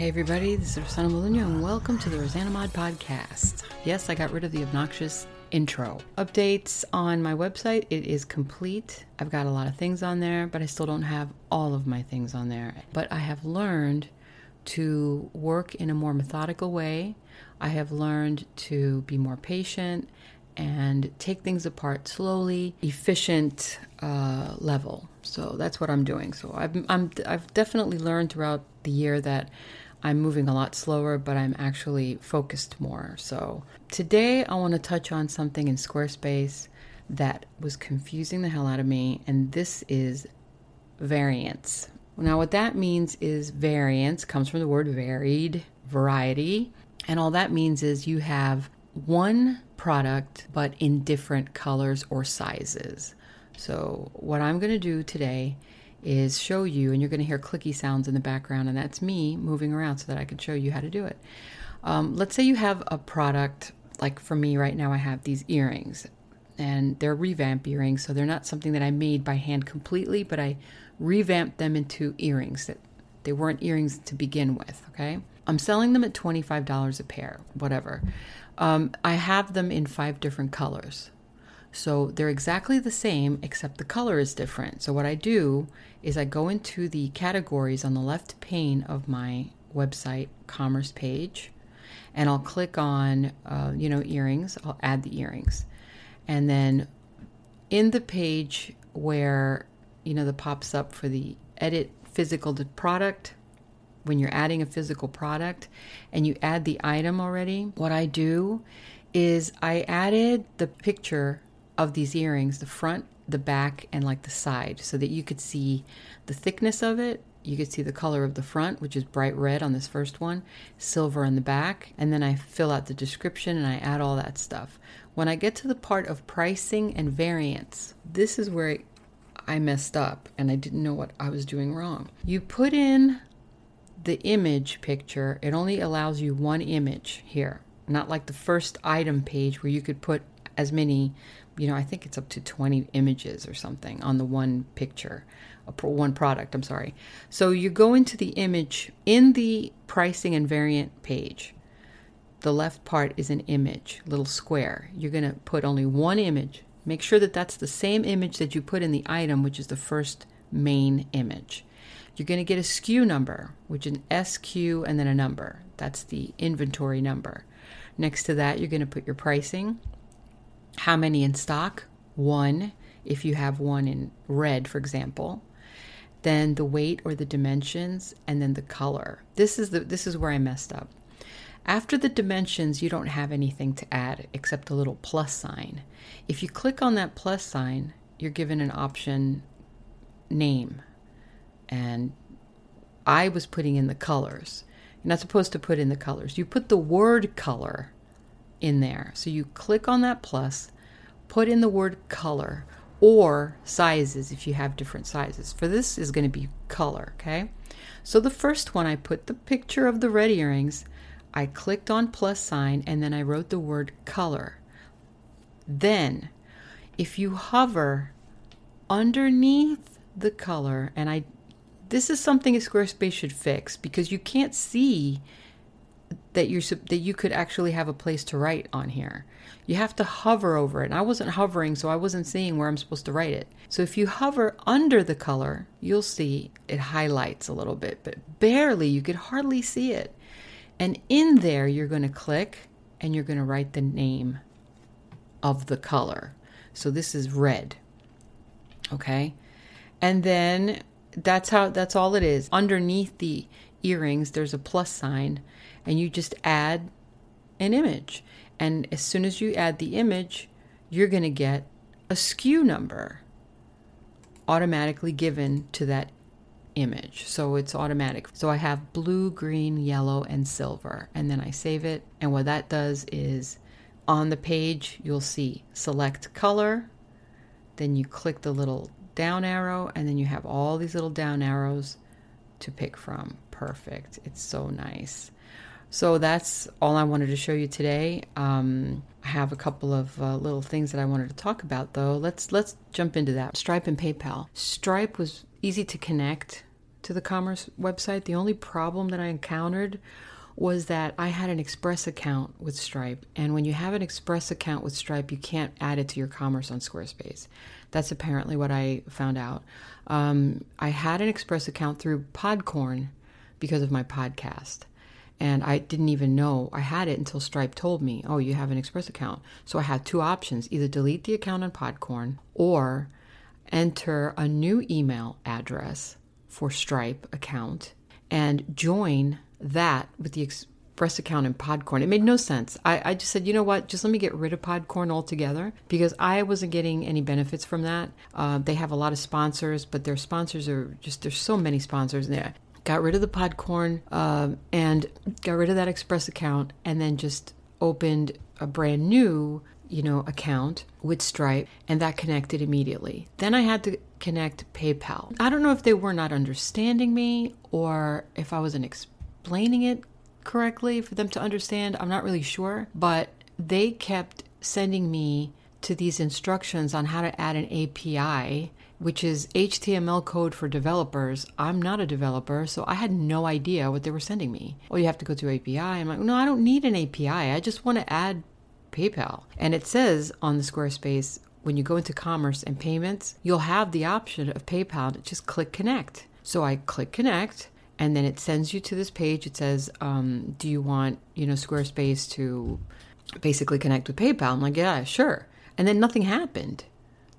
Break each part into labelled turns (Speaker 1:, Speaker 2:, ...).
Speaker 1: Hey everybody, this is Rosanna Molino and welcome to the Rosanna Mod Podcast. Yes, I got rid of the obnoxious intro. Updates on my website, it is complete. I've got a lot of things on there, but I still don't have all of my things on there. But I have learned to work in a more methodical way. I have learned to be more patient and take things apart slowly, efficient uh, level. So that's what I'm doing. So I've, I'm, I've definitely learned throughout the year that I'm moving a lot slower, but I'm actually focused more. So today I want to touch on something in Squarespace that was confusing the hell out of me, and this is variants. Now, what that means is variants comes from the word varied, variety, and all that means is you have one product but in different colors or sizes. So, what I'm going to do today is show you, and you're going to hear clicky sounds in the background, and that's me moving around so that I can show you how to do it. Um, let's say you have a product, like for me right now, I have these earrings, and they're revamp earrings, so they're not something that I made by hand completely, but I revamped them into earrings that they weren't earrings to begin with, okay? I'm selling them at $25 a pair, whatever. Um, I have them in five different colors. So they're exactly the same, except the color is different. So what I do is I go into the categories on the left pane of my website commerce page, and I'll click on, uh, you know, earrings. I'll add the earrings, and then in the page where you know the pops up for the edit physical product when you're adding a physical product and you add the item already what i do is i added the picture of these earrings, the front, the back, and like the side, so that you could see the thickness of it. You could see the color of the front, which is bright red on this first one, silver on the back, and then I fill out the description and I add all that stuff. When I get to the part of pricing and variants, this is where I messed up and I didn't know what I was doing wrong. You put in the image picture, it only allows you one image here, not like the first item page where you could put as many you know, I think it's up to 20 images or something on the one picture, one product, I'm sorry. So you go into the image in the pricing and variant page. The left part is an image, little square. You're going to put only one image. Make sure that that's the same image that you put in the item, which is the first main image. You're going to get a SKU number, which is an SQ and then a number. That's the inventory number. Next to that, you're going to put your pricing, how many in stock? One, if you have one in red, for example. Then the weight or the dimensions, and then the color. This is the this is where I messed up. After the dimensions, you don't have anything to add except a little plus sign. If you click on that plus sign, you're given an option name. And I was putting in the colors. You're not supposed to put in the colors. You put the word color in there. So you click on that plus, put in the word color or sizes if you have different sizes. For this is going to be color, okay? So the first one I put the picture of the red earrings, I clicked on plus sign and then I wrote the word color. Then if you hover underneath the color and I this is something a Squarespace should fix because you can't see that you that you could actually have a place to write on here. You have to hover over it. And I wasn't hovering, so I wasn't seeing where I'm supposed to write it. So if you hover under the color, you'll see it highlights a little bit, but barely. You could hardly see it. And in there, you're going to click and you're going to write the name of the color. So this is red. Okay? And then that's how that's all it is. Underneath the earrings, there's a plus sign and you just add an image. And as soon as you add the image, you're going to get a SKU number automatically given to that image. So it's automatic. So I have blue, green, yellow, and silver. And then I save it. And what that does is on the page, you'll see select color. Then you click the little down arrow, and then you have all these little down arrows to pick from. Perfect. It's so nice. So that's all I wanted to show you today. Um, I have a couple of uh, little things that I wanted to talk about, though. Let's let's jump into that. Stripe and PayPal. Stripe was easy to connect to the commerce website. The only problem that I encountered was that I had an Express account with Stripe, and when you have an Express account with Stripe, you can't add it to your commerce on Squarespace. That's apparently what I found out. Um, I had an Express account through Podcorn because of my podcast and I didn't even know I had it until Stripe told me, "Oh, you have an Express account." So I had two options: either delete the account on Podcorn or enter a new email address for Stripe account and join that with the Express account in Podcorn. It made no sense. I, I just said, you know what? Just let me get rid of Podcorn altogether because I wasn't getting any benefits from that. Uh, they have a lot of sponsors, but their sponsors are just there's so many sponsors there got rid of the Podcorn um, and got rid of that Express account, and then just opened a brand new, you know, account with Stripe, and that connected immediately. Then I had to connect PayPal. I don't know if they were not understanding me or if I wasn't explaining it correctly for them to understand. I'm not really sure, but they kept sending me to these instructions on how to add an API which is HTML code for developers. I'm not a developer, so I had no idea what they were sending me. Well, you have to go to API. I'm like, no, I don't need an API. I just want to add PayPal. And it says on the Squarespace, when you go into commerce and payments, you'll have the option of PayPal just click connect. So I click connect and then it sends you to this page. It says, um, do you want, you know, Squarespace to basically connect with PayPal? I'm like, yeah, sure. And then nothing happened.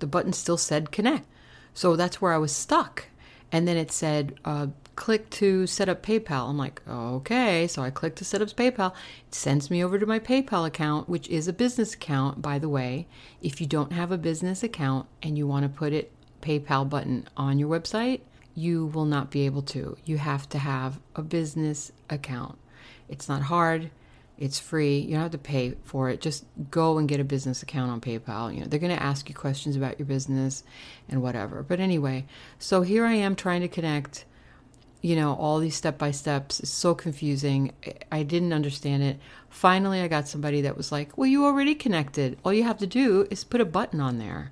Speaker 1: The button still said connect. So that's where I was stuck. And then it said, uh, click to set up PayPal. I'm like, okay. So I click to set up PayPal. It sends me over to my PayPal account, which is a business account, by the way. If you don't have a business account and you want to put it PayPal button on your website, you will not be able to. You have to have a business account. It's not hard. It's free. You don't have to pay for it. Just go and get a business account on PayPal. You know, they're going to ask you questions about your business and whatever. But anyway, so here I am trying to connect, you know, all these step by steps. It's so confusing. I didn't understand it. Finally, I got somebody that was like, "Well, you already connected. All you have to do is put a button on there."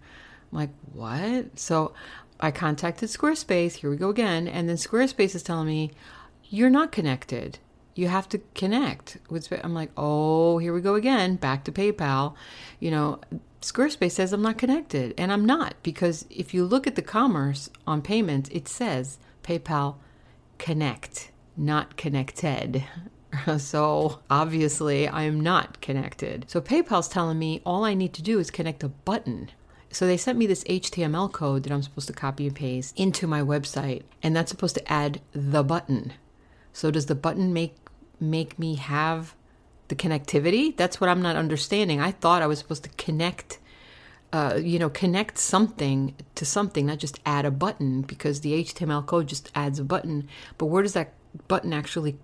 Speaker 1: I'm like, "What?" So I contacted Squarespace. Here we go again. And then Squarespace is telling me, "You're not connected." You have to connect with i'm like oh here we go again back to paypal. You know squarespace says i'm not connected and i'm not because if you look at the commerce on payments it says paypal connect not connected. So obviously i am not connected. So paypal's telling me all i need to do is connect a button. So they sent me this HTML code that I'm supposed to copy and paste into my website, and that's supposed to add the button. So does the button make make me have the connectivity? That's what I'm not understanding. I thought I was supposed to connect uh, you know, connect something to something, not just add a button because the HTML code just adds a button. But where does that button actually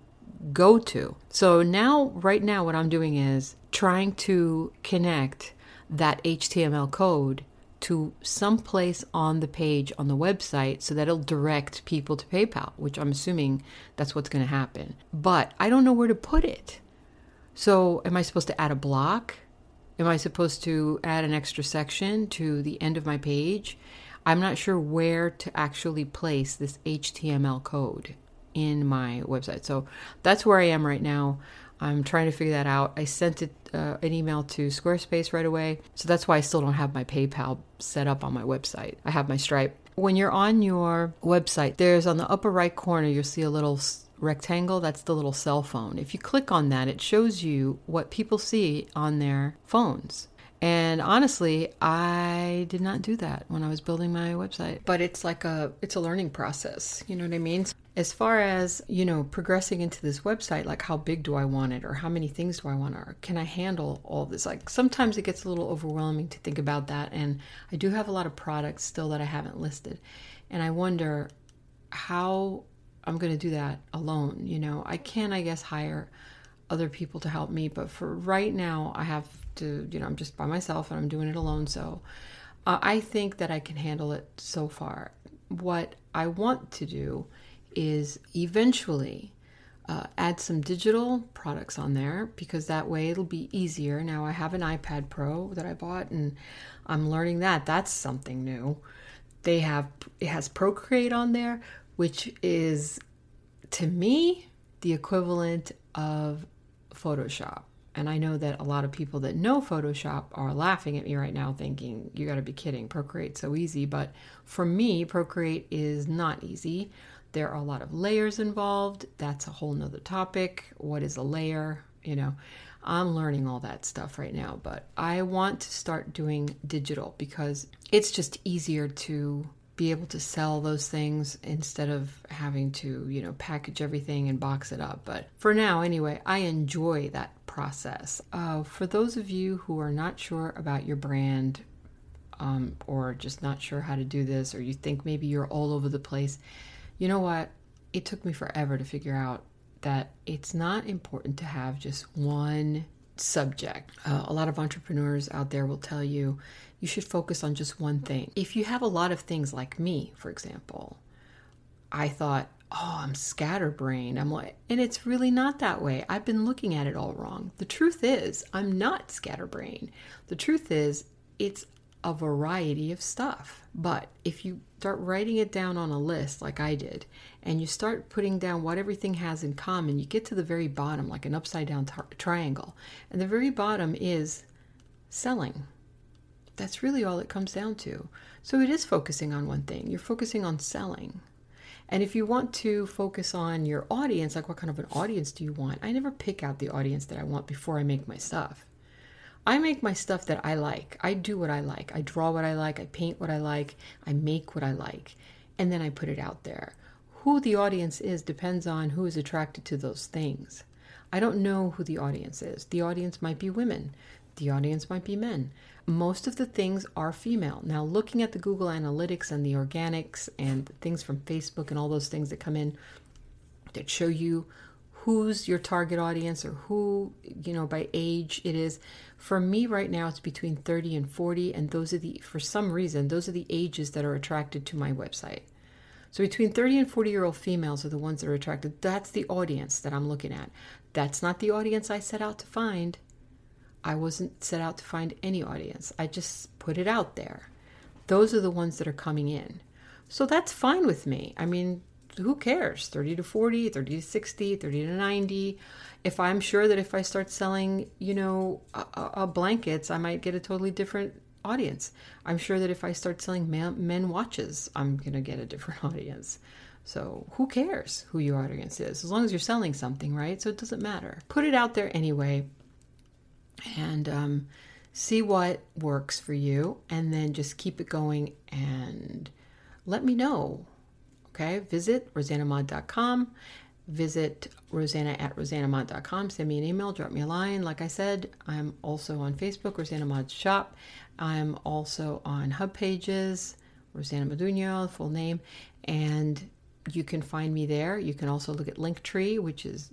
Speaker 1: go to? So now, right now, what I'm doing is trying to connect that HTML code to some place on the page on the website so that it'll direct people to PayPal, which I'm assuming that's what's going to happen. But I don't know where to put it. So, am I supposed to add a block? Am I supposed to add an extra section to the end of my page? I'm not sure where to actually place this HTML code in my website. So, that's where I am right now. I'm trying to figure that out. I sent it uh, an email to Squarespace right away. So that's why I still don't have my PayPal set up on my website. I have my Stripe. When you're on your website, there's on the upper right corner, you'll see a little rectangle. That's the little cell phone. If you click on that, it shows you what people see on their phones. And honestly, I did not do that when I was building my website. But it's like a it's a learning process. You know what I mean? As far as, you know, progressing into this website, like how big do I want it or how many things do I want or can I handle all this? Like sometimes it gets a little overwhelming to think about that and I do have a lot of products still that I haven't listed. And I wonder how I'm going to do that alone. You know, I can, I guess, hire other people to help me, but for right now, I have to, you know, I'm just by myself and I'm doing it alone. So uh, I think that I can handle it so far. What I want to do is eventually uh, add some digital products on there because that way it'll be easier. Now I have an iPad Pro that I bought and I'm learning that. That's something new. They have it has Procreate on there, which is to me the equivalent of Photoshop. And I know that a lot of people that know Photoshop are laughing at me right now, thinking, you got to be kidding, Procreate's so easy. But for me, Procreate is not easy. There are a lot of layers involved. That's a whole nother topic. What is a layer? You know, I'm learning all that stuff right now, but I want to start doing digital because it's just easier to be able to sell those things instead of having to, you know, package everything and box it up. But for now, anyway, I enjoy that process. Uh, for those of you who are not sure about your brand um, or just not sure how to do this, or you think maybe you're all over the place, you know what? It took me forever to figure out that it's not important to have just one subject. Uh, a lot of entrepreneurs out there will tell you you should focus on just one thing. If you have a lot of things like me, for example, I thought, oh, I'm scatterbrained. I'm like, and it's really not that way. I've been looking at it all wrong. The truth is, I'm not scatterbrained. The truth is, it's a variety of stuff. But if you start writing it down on a list like I did, and you start putting down what everything has in common, you get to the very bottom, like an upside down tar- triangle. And the very bottom is selling. That's really all it comes down to. So it is focusing on one thing. You're focusing on selling. And if you want to focus on your audience, like what kind of an audience do you want? I never pick out the audience that I want before I make my stuff. I make my stuff that I like. I do what I like. I draw what I like. I paint what I like. I make what I like. And then I put it out there. Who the audience is depends on who is attracted to those things. I don't know who the audience is. The audience might be women. The audience might be men. Most of the things are female. Now, looking at the Google Analytics and the organics and things from Facebook and all those things that come in that show you who's your target audience or who, you know, by age it is. For me right now, it's between 30 and 40. And those are the, for some reason, those are the ages that are attracted to my website. So between 30 and 40 year old females are the ones that are attracted. That's the audience that I'm looking at. That's not the audience I set out to find. I wasn't set out to find any audience. I just put it out there. Those are the ones that are coming in. So that's fine with me. I mean, who cares? 30 to 40 30 to 60 30 to 90 if i'm sure that if i start selling you know blankets i might get a totally different audience. I'm sure that if i start selling men watches i'm going to get a different audience. So who cares who your audience is as long as you're selling something right? So it doesn't matter. Put it out there anyway. And um, see what works for you and then just keep it going and let me know Okay, visit rosannamod.com. Visit rosanna at rosannamod.com. Send me an email, drop me a line. Like I said, I'm also on Facebook, Rosanna Mod Shop. I'm also on Hub Pages, Rosanna Moduno, full name, and you can find me there. You can also look at Linktree, which is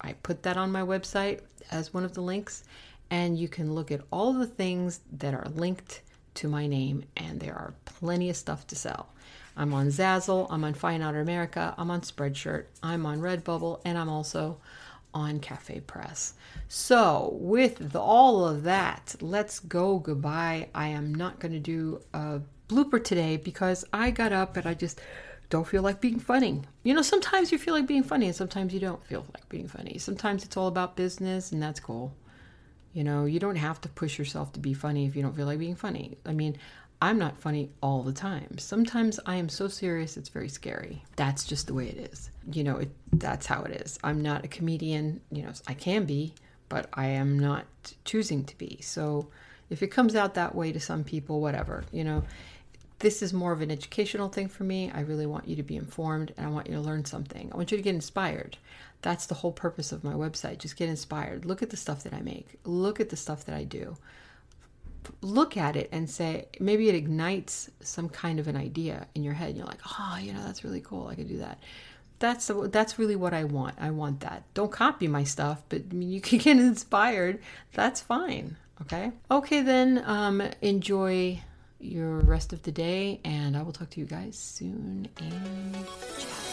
Speaker 1: I put that on my website as one of the links, and you can look at all the things that are linked to my name, and there are plenty of stuff to sell. I'm on Zazzle, I'm on Fine Art America, I'm on Spreadshirt, I'm on Redbubble, and I'm also on Cafe Press. So, with all of that, let's go goodbye. I am not going to do a blooper today because I got up and I just don't feel like being funny. You know, sometimes you feel like being funny and sometimes you don't feel like being funny. Sometimes it's all about business and that's cool. You know, you don't have to push yourself to be funny if you don't feel like being funny. I mean, I'm not funny all the time. Sometimes I am so serious it's very scary. That's just the way it is. You know, it, that's how it is. I'm not a comedian. You know, I can be, but I am not choosing to be. So if it comes out that way to some people, whatever. You know, this is more of an educational thing for me. I really want you to be informed and I want you to learn something. I want you to get inspired. That's the whole purpose of my website. Just get inspired. Look at the stuff that I make, look at the stuff that I do look at it and say maybe it ignites some kind of an idea in your head. You're like, oh, you know, that's really cool. I could do that. That's that's really what I want. I want that. Don't copy my stuff, but I mean, you can get inspired. That's fine. Okay. Okay, then um, enjoy your rest of the day, and I will talk to you guys soon. And ciao.